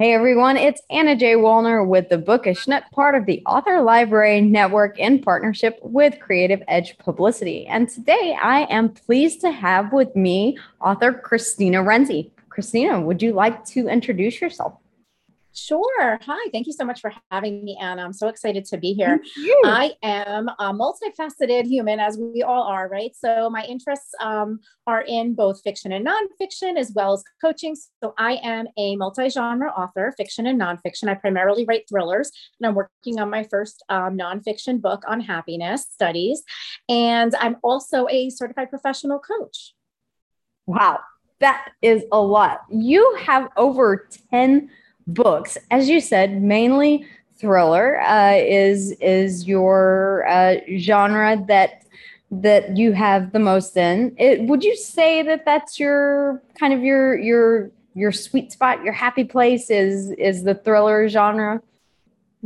Hey everyone, it's Anna J. Wallner with the Bookish Nook, part of the Author Library Network in partnership with Creative Edge Publicity. And today I am pleased to have with me author Kristina Rienzi. Kristina, would you like to introduce yourself? Sure. Hi. Thank you so much for having me, Anna. I'm so excited to be here. I am a multifaceted human, as we all are, right? So, my interests um, are in both fiction and nonfiction, as well as coaching. So, I am a multi genre author, fiction and nonfiction. I primarily write thrillers, and I'm working on my first um, nonfiction book on happiness studies. And I'm also a certified professional coach. Wow. That is a lot. You have over 10 books. As you said, mainly thriller uh, is is your uh, genre that that you have the most in. It, would you say that that's your kind of your your your sweet spot, your happy place is is the thriller genre?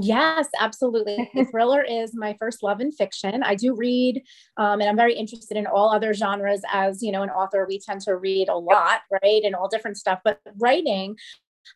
Yes, absolutely. thriller is my first love in fiction. I do read, um, and I'm very interested in all other genres. As you know, an author, we tend to read a lot, right, and all different stuff. But writing,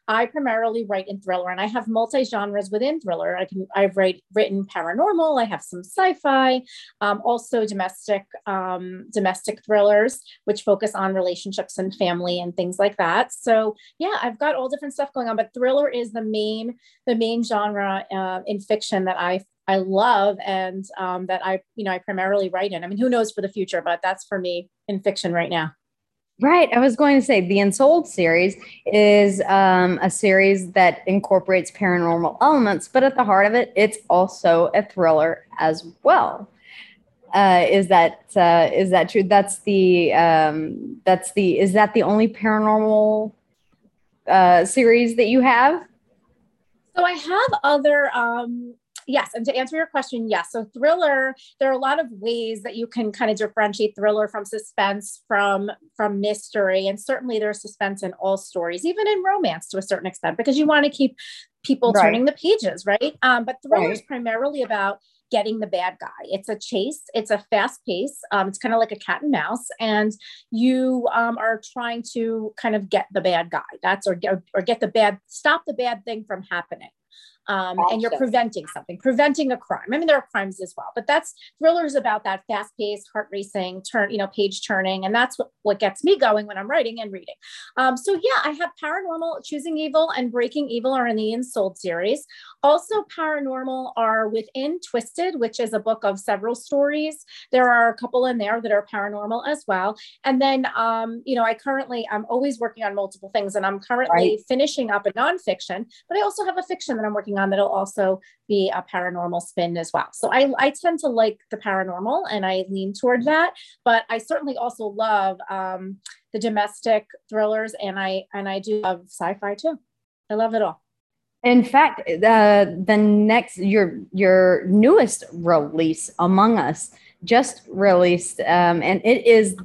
I primarily write in thriller and I have multi genres within thriller. I can, I've write, written paranormal, I have some sci-fi, um, also domestic, um, domestic thrillers, which focus on relationships and family and things like that. So yeah, I've got all different stuff going on, but thriller is the main, the main genre uh, in fiction that I I love and um, that I, you know, I primarily write in. I mean, who knows for the future, but that's for me in fiction right now. Right. I was going to say the Ensouled series is um, a series that incorporates paranormal elements, but at the heart of it, it's also a thriller as well. Uh, is that uh, is that true? That's the um, that's the is that the only paranormal uh, series that you have? So I have other um, yes and to answer your question yes so thriller there are a lot of ways that you can kind of differentiate thriller from suspense from from mystery and certainly there's suspense in all stories even in romance to a certain extent because you want to keep people right. turning the pages right um, but thriller right. is primarily about getting the bad guy. It's a chase. It's a fast pace. Um, it's kind of like a cat and mouse, and you um, are trying to kind of get the bad guy. That's or get, or get the bad, stop the bad thing from happening um, and you're preventing something, preventing a crime. I mean, there are crimes as well, but that's thrillers about that fast paced, heart racing, turn, you know, page turning. And that's what, what gets me going when I'm writing and reading. Um, so yeah, I have paranormal, choosing evil and breaking evil are in the Ensouled series. Also paranormal are within Twisted, which is a book of several stories. There are a couple in there that are paranormal as well. And then, um, you know, I currently, I'm always working on multiple things and I'm currently right. finishing up a nonfiction, but I also have a fiction that I'm working on that'll also be a paranormal spin as well. So I, I tend to like the paranormal and I lean toward that, but I certainly also love um, the domestic thrillers and I and I do love sci-fi too. I love it all. In fact, the the next your your newest release, Among Us, just released, um, and it is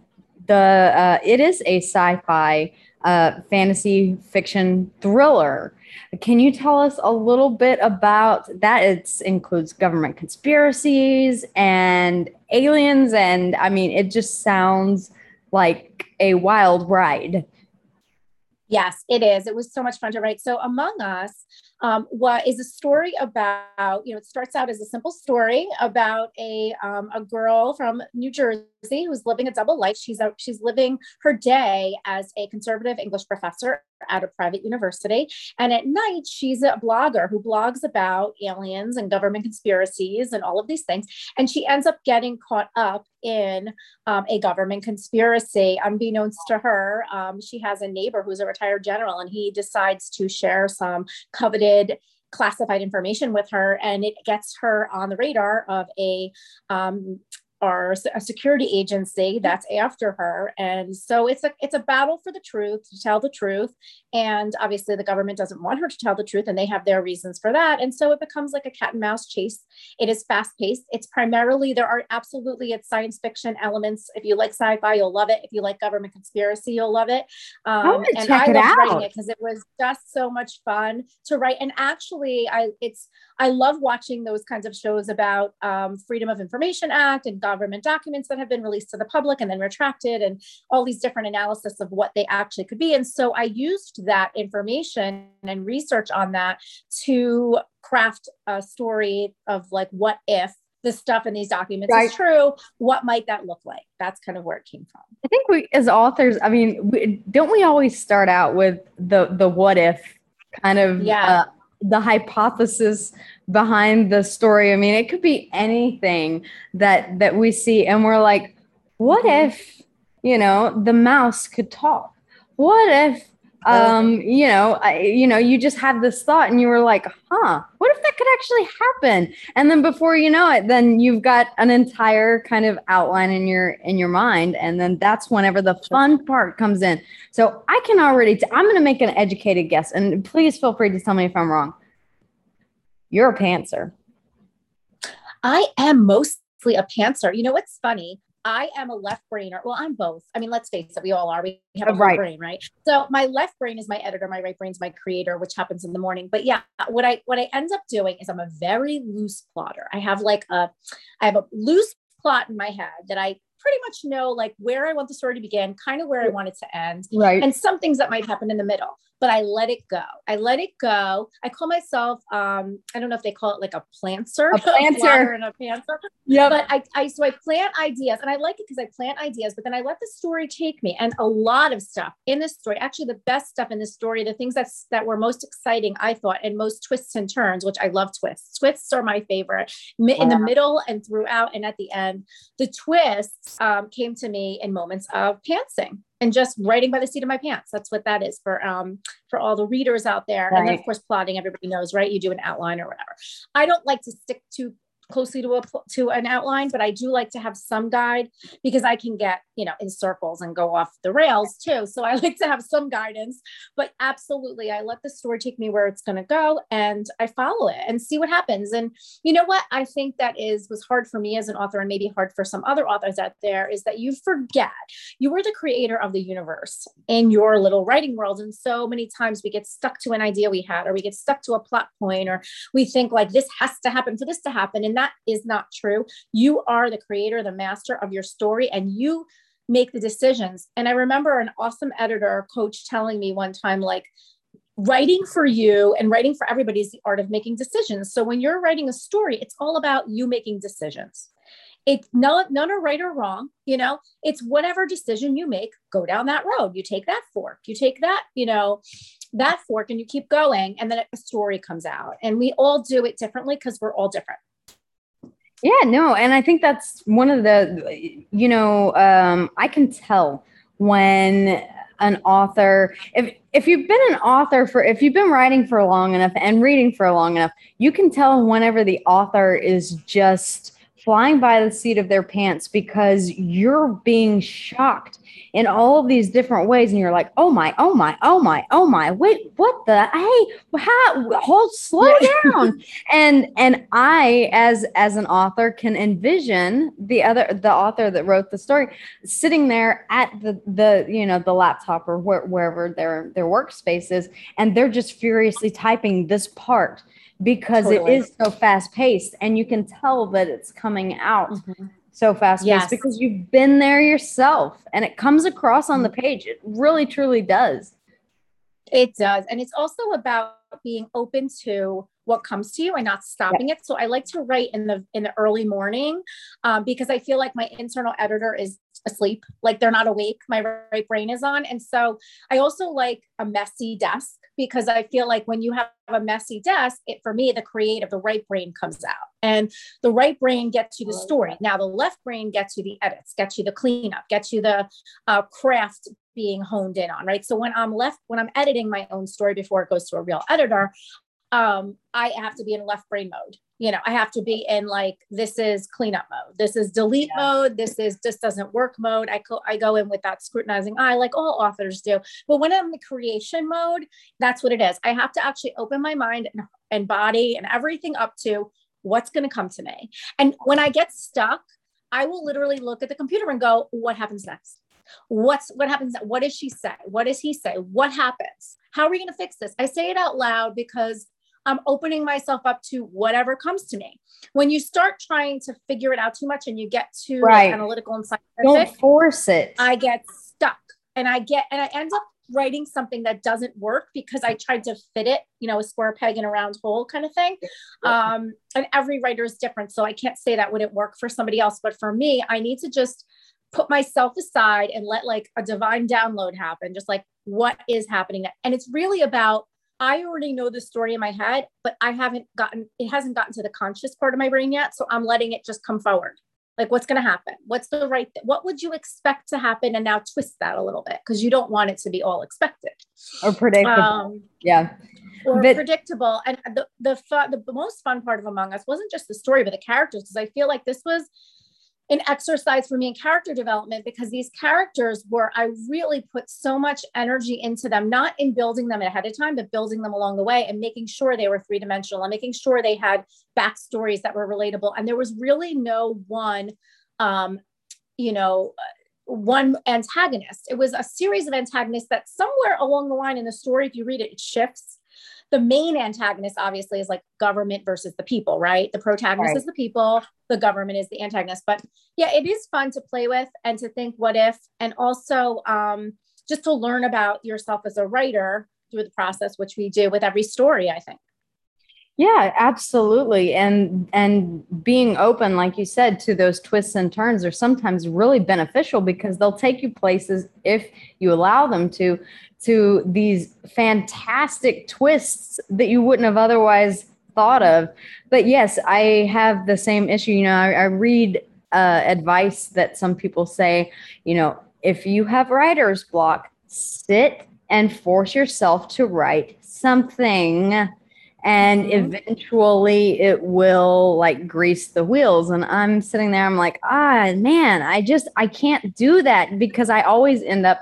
the uh, it is a sci-fi uh, fantasy fiction thriller. Can you tell us a little bit about that? It includes government conspiracies and aliens, and I mean, it just sounds like a wild ride. Yes, it is. It was so much fun to write. So, Among Us um, what is a story about, you know, it starts out as a simple story about a, um, a girl from New Jersey who's living a double life. She's a, she's living her day as a conservative English professor at a private university. And at night, she's a blogger who blogs about aliens and government conspiracies and all of these things. And she ends up getting caught up in um, a government conspiracy. Unbeknownst to her, um, she has a neighbor who's a retired general, and he decides to share some coveted classified information with her and it gets her on the radar of a um, or a security agency that's after her and so it's a it's a battle for the truth to tell the truth and obviously the government doesn't want her to tell the truth and they have their reasons for that and so it becomes like a cat and mouse chase. It is fast paced it's primarily there are absolutely it's science fiction elements. If you like sci-fi you'll love it. If you like government conspiracy you'll love it. Um, I and i love writing it because it was just so much fun to write and actually i it's i love watching those kinds of shows about um, freedom of information act and government documents that have been released to the public and then retracted and all these different analysis of what they actually could be. And so i used that information and research on that to craft a story of like what if the stuff in these documents right. is true? What might that look like? That's kind of where it came from. I think we as authors i mean we, don't we always start out with the the what if kind of yeah. uh, the hypothesis behind the story. I mean, it could be anything that that we see and we're like, what if, you know, the mouse could talk? What if um you know I, you know you just have this thought and you were like huh what if that could actually happen? And then before you know it then you've got an entire kind of outline in your in your mind. And then that's whenever the fun part comes in. So i can already i t- i'm going to make an educated guess. And please feel free to tell me if i'm wrong. You're a pantser. I am mostly a pantser. You know what's funny I am a left brainer. Well, I'm both. I mean, let's face it, we all are. We have a right. brain, right? So my left brain is my editor, my right brain is my creator, which happens in the morning. But yeah, what I what I end up doing is I'm a very loose plotter. I have like a I have a loose plot in my head that I pretty much know like where I want the story to begin, kind of where I want it to end, right? And some things that might happen in the middle but I let it go. I let it go. I call myself, um, I don't know if they call it like a planter, a planter and a pantser. Yeah. But I, I, so I plant ideas and I like it because I plant ideas, but then I let the story take me. And a lot of stuff in this story, actually the best stuff in this story, the things that's, that were most exciting, I thought, and most twists and turns, which I love twists. Twists are my favorite in the middle and throughout and at the end. The twists um, came to me in moments of pantsing and just writing by the seat of my pants. That's what that is for um for all the readers out there. Right. And then of course plotting, everybody knows, right? You do an outline or whatever. I don't like to stick to closely to a to an outline, but I do like to have some guide because I can get you know in circles and go off the rails too. So I like to have some guidance. But absolutely, I let the story take me where it's going to go, and I follow it and see what happens. And you know what I think that is was hard for me as an author, and maybe hard for some other authors out there, is that you forget you were the creator of the universe in your little writing world, and so many times we get stuck to an idea we had, or we get stuck to a plot point, or we think like this has to happen for this to happen, and that is not true. You are the creator, the master of your story, and you make the decisions. And I remember an awesome editor coach telling me one time, like, writing for you and writing for everybody is the art of making decisions. So when you're writing a story, it's all about you making decisions. It's not none are right or wrong, you know, it's whatever decision you make, go down that road. You take that fork, you take that, you know, that fork and you keep going. And then a story comes out. And we all do it differently because we're all different. Yeah, no, and I think that's one of the, you know, um, I can tell when an author, if if you've been an author for, if you've been writing for long enough and reading for long enough, you can tell whenever the author is just flying by the seat of their pants because you're being shocked in all of these different ways and you're like oh my oh my oh my oh my wait what the hey how hold slow down and and i as as an author can envision the other the author that wrote the story sitting there at the the you know the laptop or where, wherever their their workspace is and they're just furiously typing this part because totally. it is so fast paced and you can tell that it's coming out mm-hmm. So fast yes. because you've been there yourself and it comes across on the mm-hmm. page. It really truly does. It does. And it's also about being open to what comes to you and not stopping yeah. it. So I like to write in the in the early morning um, because I feel like my internal editor is asleep, like they're not awake. My right brain is on, and so I also like a messy desk because I feel like when you have a messy desk, it for me the creative, the right brain comes out, and the right brain gets you the story. Now the left brain gets you the edits, gets you the cleanup, gets you the uh, craft being honed in on. Right. So when I'm left, when I'm editing my own story before it goes to a real editor, um, I have to be in left brain mode. You know, I have to be in like this is cleanup mode, this is delete yeah. mode, this is just doesn't work mode. I go I go in with that scrutinizing eye, like all authors do. But when I'm in the creation mode, that's what it is. I have to actually open my mind and, and body and everything up to what's going to come to me. And when I get stuck, I will literally look at the computer and go, what happens next? What's what happens? What does she say? What does he say? What happens? How are we going to fix this? I say it out loud because I'm opening myself up to whatever comes to me. When you start trying to figure it out too much and you get too Right. analytical and scientific, Don't force it. I get stuck and I get and I end up writing something that doesn't work because I tried to fit it, you know, a square peg in a round hole kind of thing. Um, and every writer is different. So I can't say that wouldn't work for somebody else. But for me, I need to just put myself aside and let like a divine download happen, just like what is happening. And it's really about I already know the story in my head, but I haven't gotten it hasn't gotten to the conscious part of my brain yet. So I'm letting it just come forward like what's going to happen what's the right th- what would you expect to happen and now twist that a little bit because you don't want it to be all expected or predictable. um yeah. or But- predictable and the the fun the most fun part of among us wasn't just the story but the characters because i feel like this was an exercise for me in character development because these characters were i really put so much energy into them not in building them ahead of time but building them along the way and making sure they were three-dimensional and making sure they had backstories that were relatable. And there was really no one um you know one antagonist. It was a series of antagonists that somewhere along the line in the story if you read it it shifts the main antagonist obviously is like government versus the people right? The protagonist Right. is the people the government is the antagonist. But yeah it is fun to play with and to think what if and also um, just to learn about yourself as a writer through the process which we do with every story i think Yeah, absolutely. And and being open, like you said, to those twists and turns are sometimes really beneficial because they'll take you places if you allow them to to these fantastic twists that you wouldn't have otherwise thought of. But yes, I have the same issue. You know, I, I read uh, advice that some people say, you know, if you have writer's block, sit and force yourself to write something and Mhm. eventually it will like grease the wheels and i'm sitting there i'm like ah man i just i can't do that because i always end up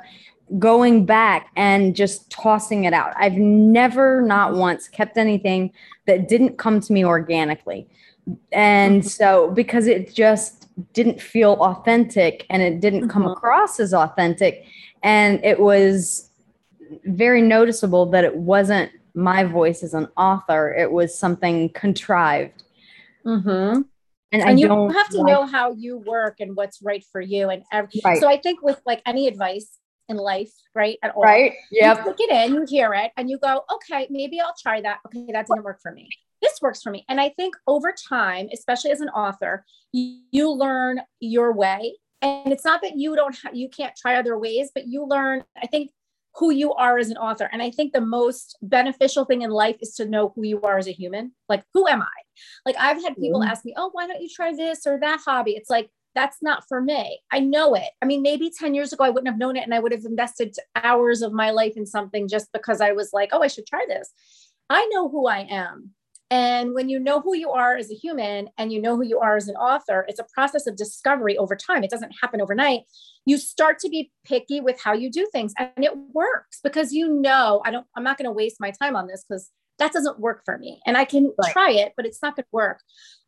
going back and just tossing it out i've never not once kept anything that didn't come to me organically and Mhm. so because it just didn't feel authentic and it didn't come Mhm. across as authentic and it was very noticeable that it wasn't my voice as an author it was something contrived mm-hmm. and, I and you don't have to like- know how you work and what's right for you and ev- Right. so i think with like any advice in life right at all right you yep take it in, you hear it, and you go, okay, maybe I'll try that. Okay, that didn't work for me. This works for me. And I think over time, especially as an author, you, you learn your way. And it's not that you don't ha- you can't try other ways, but you learn, I think, who you are as an author. And I think the most beneficial thing in life is to know who you are as a human. Like, who am I? Like, I've had people ask me, oh, why don't you try this or that hobby? It's like, that's not for me. I know it. I mean, maybe 10 years ago, I wouldn't have known it and I would have invested hours of my life in something just because I was like, oh, I should try this. I know who I am. And when you know who you are as a human and you know who you are as an author, it's a process of discovery over time. It doesn't happen overnight. You start to be picky with how you do things and it works because you know, I don't, I'm not going to waste my time on this because that doesn't work for me. And I can Right. try it, but it's not going to work.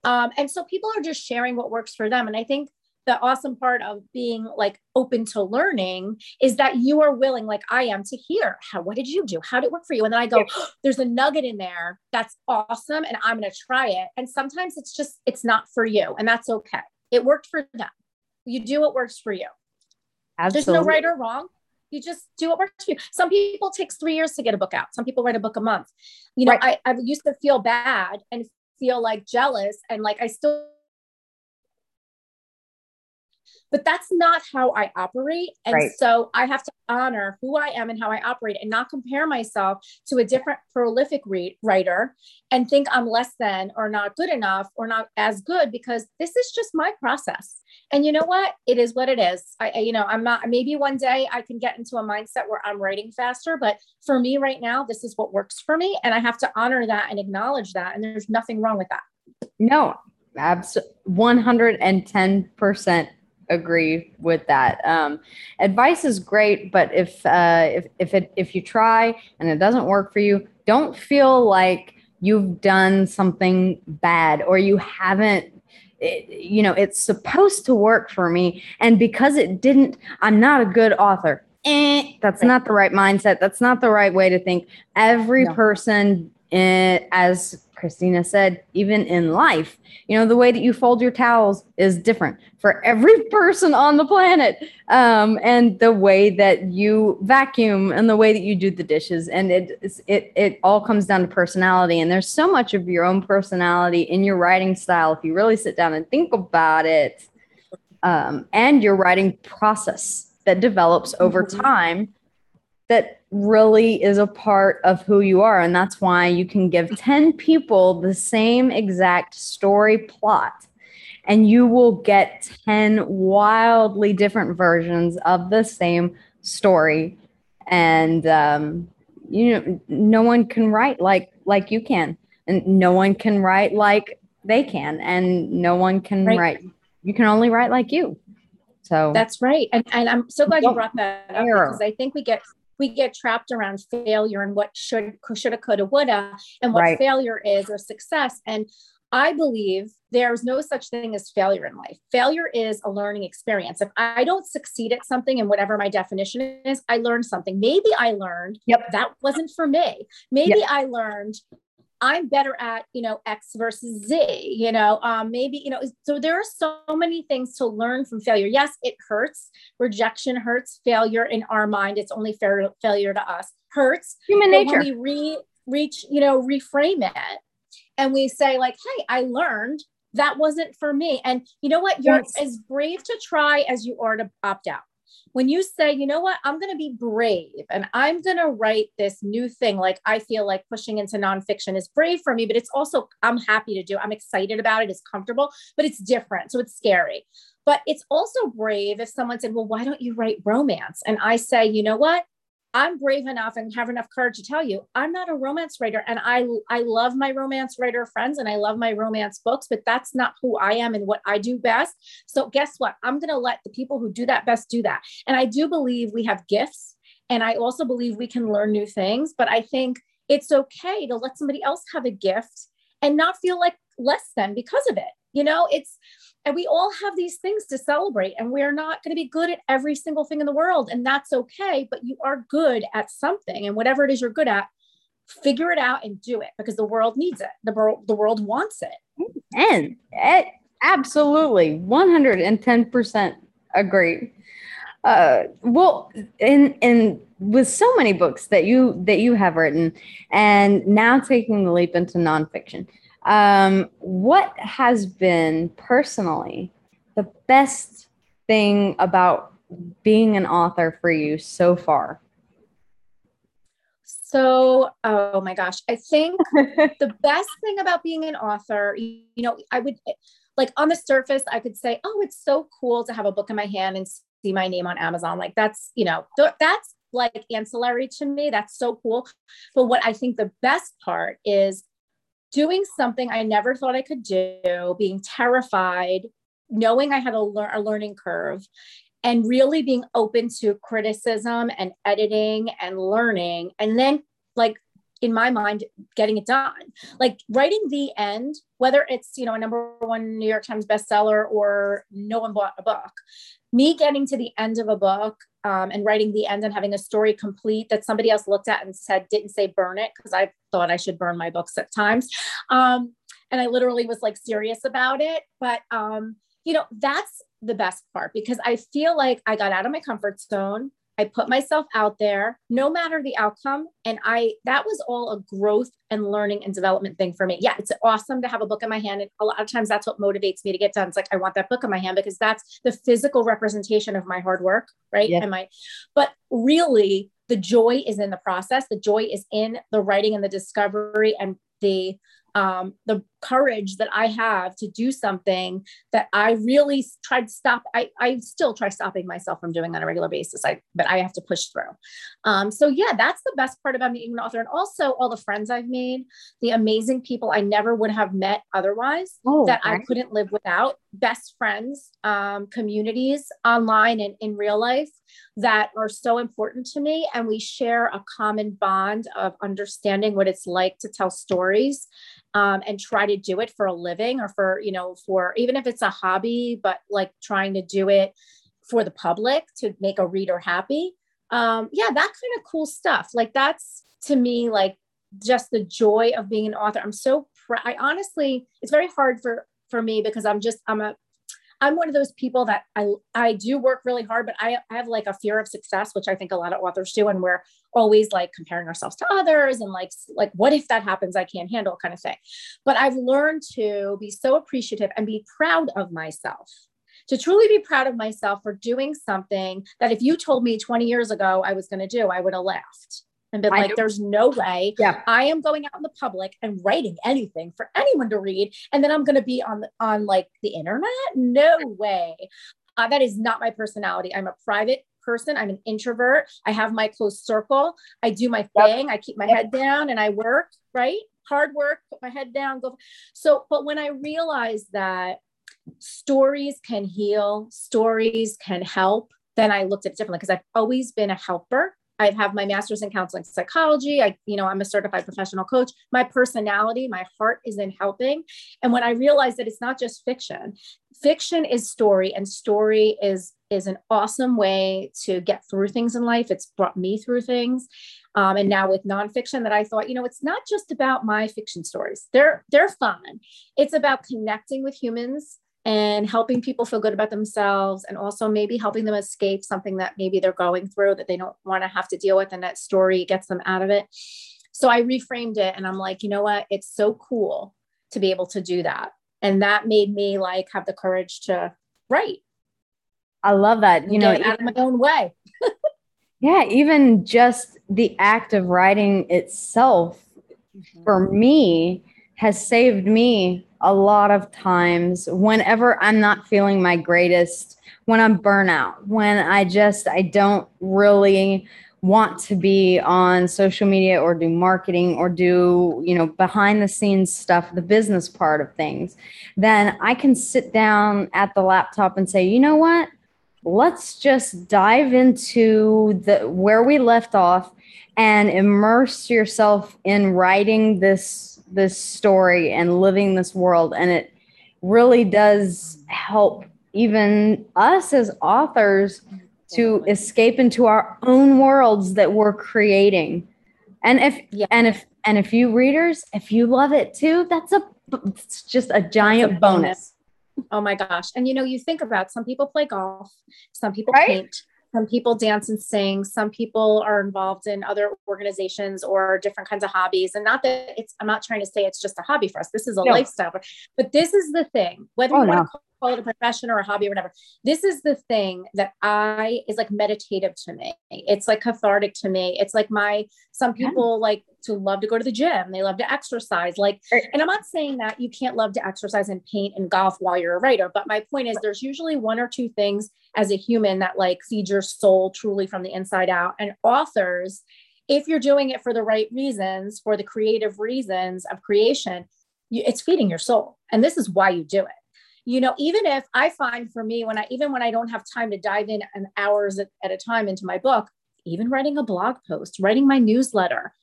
Um, and so people are just sharing what works for them. And I think the awesome part of being like open to learning is that you are willing, like I am, to hear how what did you do? How did it work for you? And then I go, oh, there's a nugget in there that's awesome, and I'm gonna try it. And sometimes it's just it's not for you, and that's okay. It worked for them. You do what works for you. absolutely There's no right or wrong. You just do what works for you. Some people takes three years to get a book out. Some people write a book a month. You know, Right. I, I used to feel bad and feel like jealous and like I still but that's not how I operate. And Right. so I have to honor who I am and how I operate and not compare myself to a different prolific re- writer and think I'm less than or not good enough or not as good because this is just my process. And you know what? It is what it is. I, I- you know, I'm not, maybe one day I can get into a mindset where I'm writing faster, but for me right now, this is what works for me. And I have to honor that and acknowledge that. And there's nothing wrong with that. No, abs 110% agree with that. Um, advice is great, but if uh, if if it if you try and it doesn't work for you, don't feel like you've done something bad or you haven't it, you know it's supposed to work for me and because it didn't i'm not a good author eh, that's not the right mindset that's not the right way to think every No. person in, as Kristina said, even in life. You know, the way that you fold your towels is different for every person on the planet. Um, and the way that you vacuum and the way that you do the dishes. And it, it, it all comes down to personality. And there's so much of your own personality in your writing style if you really sit down and think about it. Um, and your writing process that develops over mm-hmm. time that really is a part of who you are. And that's why you can give 10 people the same exact story plot, and you will get 10 wildly different versions of the same story. And, um, you know, no one can write like like you can, and no one can write like they can, and no one can right. write. You can only write like you. So that's right. And, and I'm so glad you brought that up because I think we get we get trapped around failure and what should shoulda coulda woulda and what right. failure is or success. And i believe there's no such thing as failure in life. Failure is a learning experience. If i don't succeed at something and whatever my definition is i learned something. Maybe i learned yep. that wasn't for me. Maybe yep. i learned I'm better at, you know, X versus Z, you know, um, maybe, you know, so there are so many things to learn from failure. Yes, it hurts. Rejection hurts. Failure in our mind, it's only fair, failure to us hurts. Human nature. we re, reach, you know, reframe it and we say like, Hey, I learned that wasn't for me. And you know what? You're yes. as brave to try as you are to opt out when you say, you know what, I'm going to be brave and I'm going to write this new thing, like I feel like pushing into nonfiction is brave for me, but it's also, I'm happy to do. I'm excited about it. It's comfortable, but it's different. So it's scary. But it's also brave if someone said, well, why don't you write romance? And I say, you know what? I'm brave enough and have enough courage to tell you I'm not a romance writer and I I love my romance writer friends and I love my romance books but that's not who I am and what I do best. So guess what? I'm going to let the people who do that best do that. And I do believe we have gifts and I also believe we can learn new things, but I think it's okay to let somebody else have a gift and not feel like less than because of it. You know, it's and we all have these things to celebrate, and we're not going to be good at every single thing in the world. And that's okay. But you are good at something. And whatever it is you're good at, figure it out and do it because the world needs it. The world, the world wants it. And it, absolutely 110% agree. Uh, well, in in with so many books that you that you have written, and now taking the leap into nonfiction, um, what has been personally the best thing about being an author for you so far? So, oh my gosh, I think the best thing about being an author, you, know, I would like on the surface, I could say, oh, it's so cool to have a book in my hand and see my name on Amazon. Like that's, you know, th- that's like ancillary to me. That's so cool. But what I think the best part is doing something I never thought I could do, being terrified, knowing I had a, a learning curve, and really being open to criticism and editing and learning. And then, like, in my mind, getting it done. Like writing the end, whether it's, you know, a number one New York Times bestseller or no one bought a book, me getting to the end of a book um, and writing the end and having a story complete that somebody else looked at and said didn't say burn it because I thought I should burn my books at times, um, and I literally was like serious about it. But um, you know that's the best part because I feel like I got out of my comfort zone. I put myself out there no matter the outcome. And I, that was all a growth and learning and development thing for me. Yeah, it's awesome to have a book in my hand. And a lot of times that's what motivates me to get done. It's like, I want that book in my hand because that's the physical representation of my hard work. Right. Yeah. And my, but really the joy is in the process. The joy is in the writing and the discovery and the um, the courage that I have to do something that I really tried to stop. I, I still try stopping myself from doing on a regular basis. I, but I have to push through. Um, so yeah, that's the best part about being an author. And also all the friends I've made, the amazing people I never would have met otherwise oh, that right. I couldn't live without best friends, um, communities online and in real life that are so important to me. And we share a common bond of understanding what it's like to tell stories um, and try to do it for a living or for, you know, for even if it's a hobby, but like trying to do it for the public to make a reader happy. Um, yeah, that kind of cool stuff. Like that's to me, like just the joy of being an author. I'm so proud. I honestly, it's very hard for for me because I'm just I'm a I'm one of those people that I I do work really hard, but I, I have like a fear of success, which I think a lot of authors do, and we're always like comparing ourselves to others and like like what if that happens? I can't handle kind of thing. But I've learned to be so appreciative and be proud of myself. To truly be proud of myself for doing something that if you told me 20 years ago I was going to do, I would have laughed and been I like, there's no way yeah. I am going out in the public and writing anything for anyone to read. And then I'm going to be on, on like the internet. No way. Uh, that is not my personality. I'm a private person. I'm an introvert. I have my close circle. I do my thing. Yep. I keep my yep. head down and I work, right? Hard work, put my head down, go. So, but when I realized that stories can heal, stories can help, then I looked at it differently because I've always been a helper. I have my master's in counseling psychology. I, you know, I'm a certified professional coach. My personality, my heart is in helping. And when I realized that it's not just fiction, fiction is story and story is is an awesome way to get through things in life. It's brought me through things. Um, and now with nonfiction that I thought, you know, it's not just about my fiction stories. They're they're fun. It's about connecting with humans and helping people feel good about themselves and also maybe helping them escape something that maybe they're going through that they don't want to have to deal with and that story gets them out of it. So i reframed it and i'm like you know what? It's so cool to be able to do that. And that made me like have the courage to write. I love that you know out of my own way. Yeah even just the act of writing itself mm-hmm. for me has saved me a lot of times whenever I'm not feeling my greatest, when I'm burnout, when I just I don't really want to be on social media or do marketing or do, you know, behind the scenes stuff, the business part of things, then I can sit down at the laptop and say, "You know what? Let's just dive into the where we left off and immerse yourself in writing this this story and living this world and it really does help even us as authors to escape into our own worlds that we're creating and if yeah. and if and if you readers if you love it too that's a it's just a giant a bonus. bonus oh my gosh and you know you think about some people play golf some people right? paint some people dance and sing some people are involved in other organizations or different kinds of hobbies and not that it's i'm not trying to say it's just a hobby for us this is a no. lifestyle but this is the thing whether oh, you want to call it a profession or a hobby or whatever. This is the thing that I is like meditative to me. It's like cathartic to me. It's like my some people yeah. like to love to go to the gym. They love to exercise. Like, and I'm not saying that you can't love to exercise and paint and golf while you're a writer, but my point is there's usually one or two things as a human that like feed your soul truly from the inside out. And authors, if you're doing it for the right reasons, for the creative reasons of creation, you, it's feeding your soul. And this is why you do it you know even if i find for me when i even when i don't have time to dive in an hours at, at a time into my book even writing a blog post writing my newsletter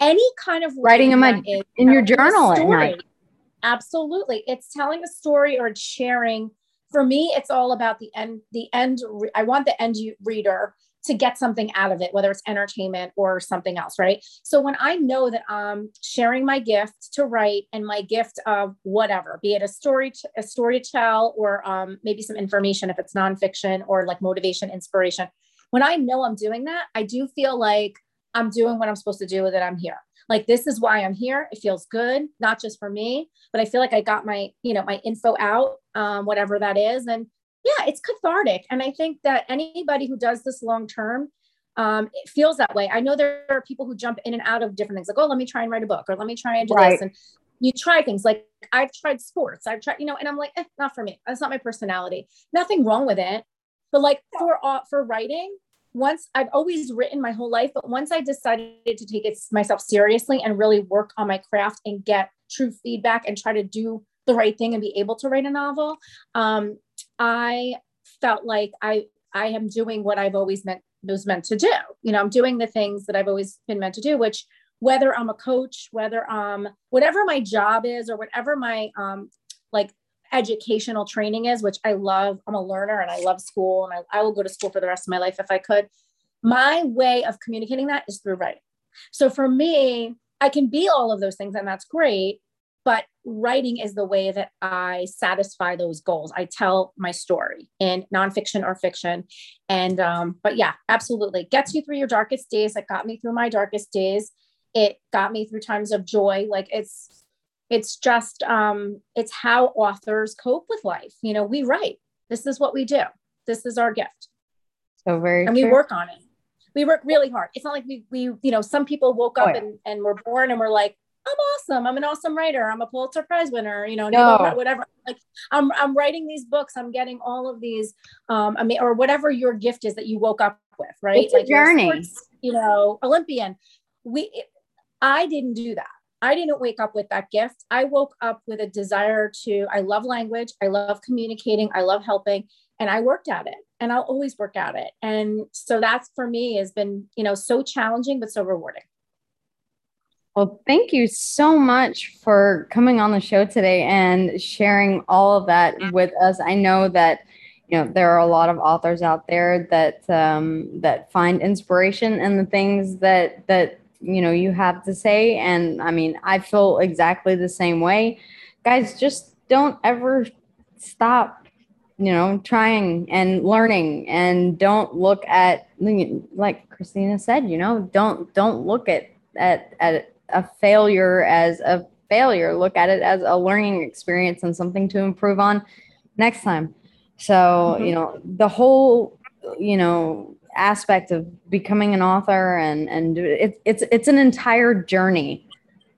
any kind of writing in my in your journal at night absolutely it's telling a story or sharing for me it's all about the end the end i want the end reader to get something out of it, whether it's entertainment or something else, right? So when I know that I'm sharing my gift to write and my gift of whatever, be it a story, a story to tell, or um, maybe some information if it's nonfiction or like motivation, inspiration. When I know I'm doing that, I do feel like I'm doing what I'm supposed to do with it. I'm here. Like this is why I'm here. It feels good, not just for me, but I feel like I got my, you know, my info out, um, whatever that is, and yeah, it's cathartic. And I think that anybody who does this long term, um, it feels that way. I know there are people who jump in and out of different things, like, oh, let me try and write a book, or let me try and do right. this. And you try things like I've tried sports, I've tried, you know, and I'm like, eh, not for me. That's not my personality. Nothing wrong with it. But like for uh, for writing, once I've always written my whole life, but once I decided to take it myself seriously and really work on my craft and get true feedback and try to do the right thing and be able to write a novel, um, I felt like I I am doing what I've always meant was meant to do. You know, I'm doing the things that I've always been meant to do, which whether I'm a coach, whether um whatever my job is or whatever my um like educational training is, which I love. I'm a learner and I love school and I, I will go to school for the rest of my life if I could. My way of communicating that is through writing. So for me, I can be all of those things and that's great. But writing is the way that I satisfy those goals. I tell my story in nonfiction or fiction. And, um, but yeah, absolutely. Gets you through your darkest days. It got me through my darkest days. It got me through times of joy. Like it's, it's just, um, it's how authors cope with life. You know, we write. This is what we do. This is our gift. So very, and true. we work on it we work really hard. It's not like we, we, you know, some people woke up oh, yeah. and, and were born and were like, I'm awesome. I'm an awesome writer. I'm a Pulitzer Prize winner, you know, no. whatever. Like I'm, I'm writing these books. I'm getting all of these, um, I mean, or whatever your gift is that you woke up with, right? It's like a journey, sports, you know, Olympian. We, I didn't do that. I didn't wake up with that gift. I woke up with a desire to, I love language. I love communicating. I love helping. And I worked at it and I'll always work at it. And so that's for me has been, you know, so challenging, but so rewarding. Well, thank you so much for coming on the show today and sharing all of that with us. I know that you know there are a lot of authors out there that um, that find inspiration in the things that that you know you have to say, and I mean I feel exactly the same way. Guys, just don't ever stop you know trying and learning and don't look at like kristina said you know don't don't look at at at a failure as a failure look at it as a learning experience and something to improve on next time so mm-hmm. you know the whole you know aspect of becoming an author and and it, it's it's an entire journey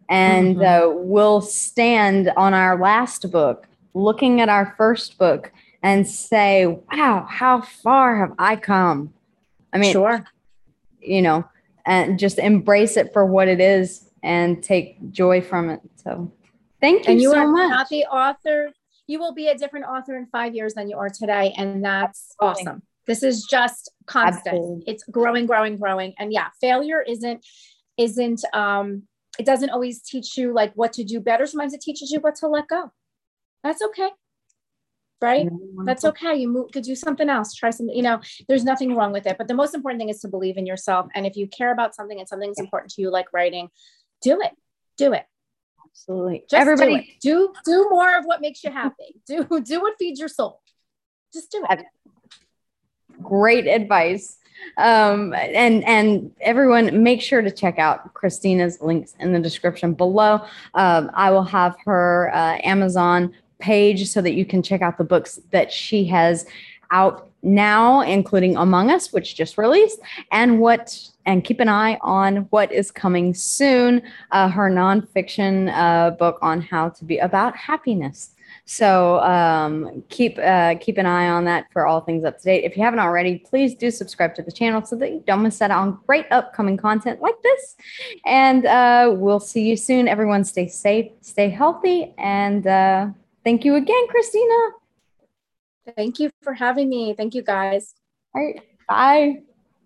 and mm-hmm. uh, we'll stand on our last book looking at our first book and say, wow, how far have I come? I mean, sure. You know, and just embrace it for what it is and take joy from it. So thank you, and you so are much. Not the author. You will be a different author in five years than you are today. And that's awesome. This is just constant. Absolutely. It's growing, growing, growing. And yeah, failure isn't, isn't, um, it doesn't always teach you like what to do better. Sometimes it teaches you what to let go. That's okay. Right? That's okay. You move could do something else. Try something you know there's nothing wrong with it. But the most important thing is to believe in yourself. And if you care about something and something's important to you like writing do it. Do it. Absolutely. Just everybody do, do do more of what makes you happy. Do do what feeds your soul. Just do it great advice um, and and everyone make sure to check out kristina's links in the description below um, i will have her uh, amazon page so that you can check out the books that she has out now, including Among Us, which just released, and what and keep an eye on what is coming soon. Uh, her nonfiction uh, book on how to be about happiness. So um, keep uh, keep an eye on that for all things up to date. If you haven't already, please do subscribe to the channel so that you don't miss out on great upcoming content like this. And uh, we'll see you soon. Everyone, stay safe, stay healthy, and uh, Thank you again, Kristina. Thank you for having me. Thank you, guys. All right. Bye.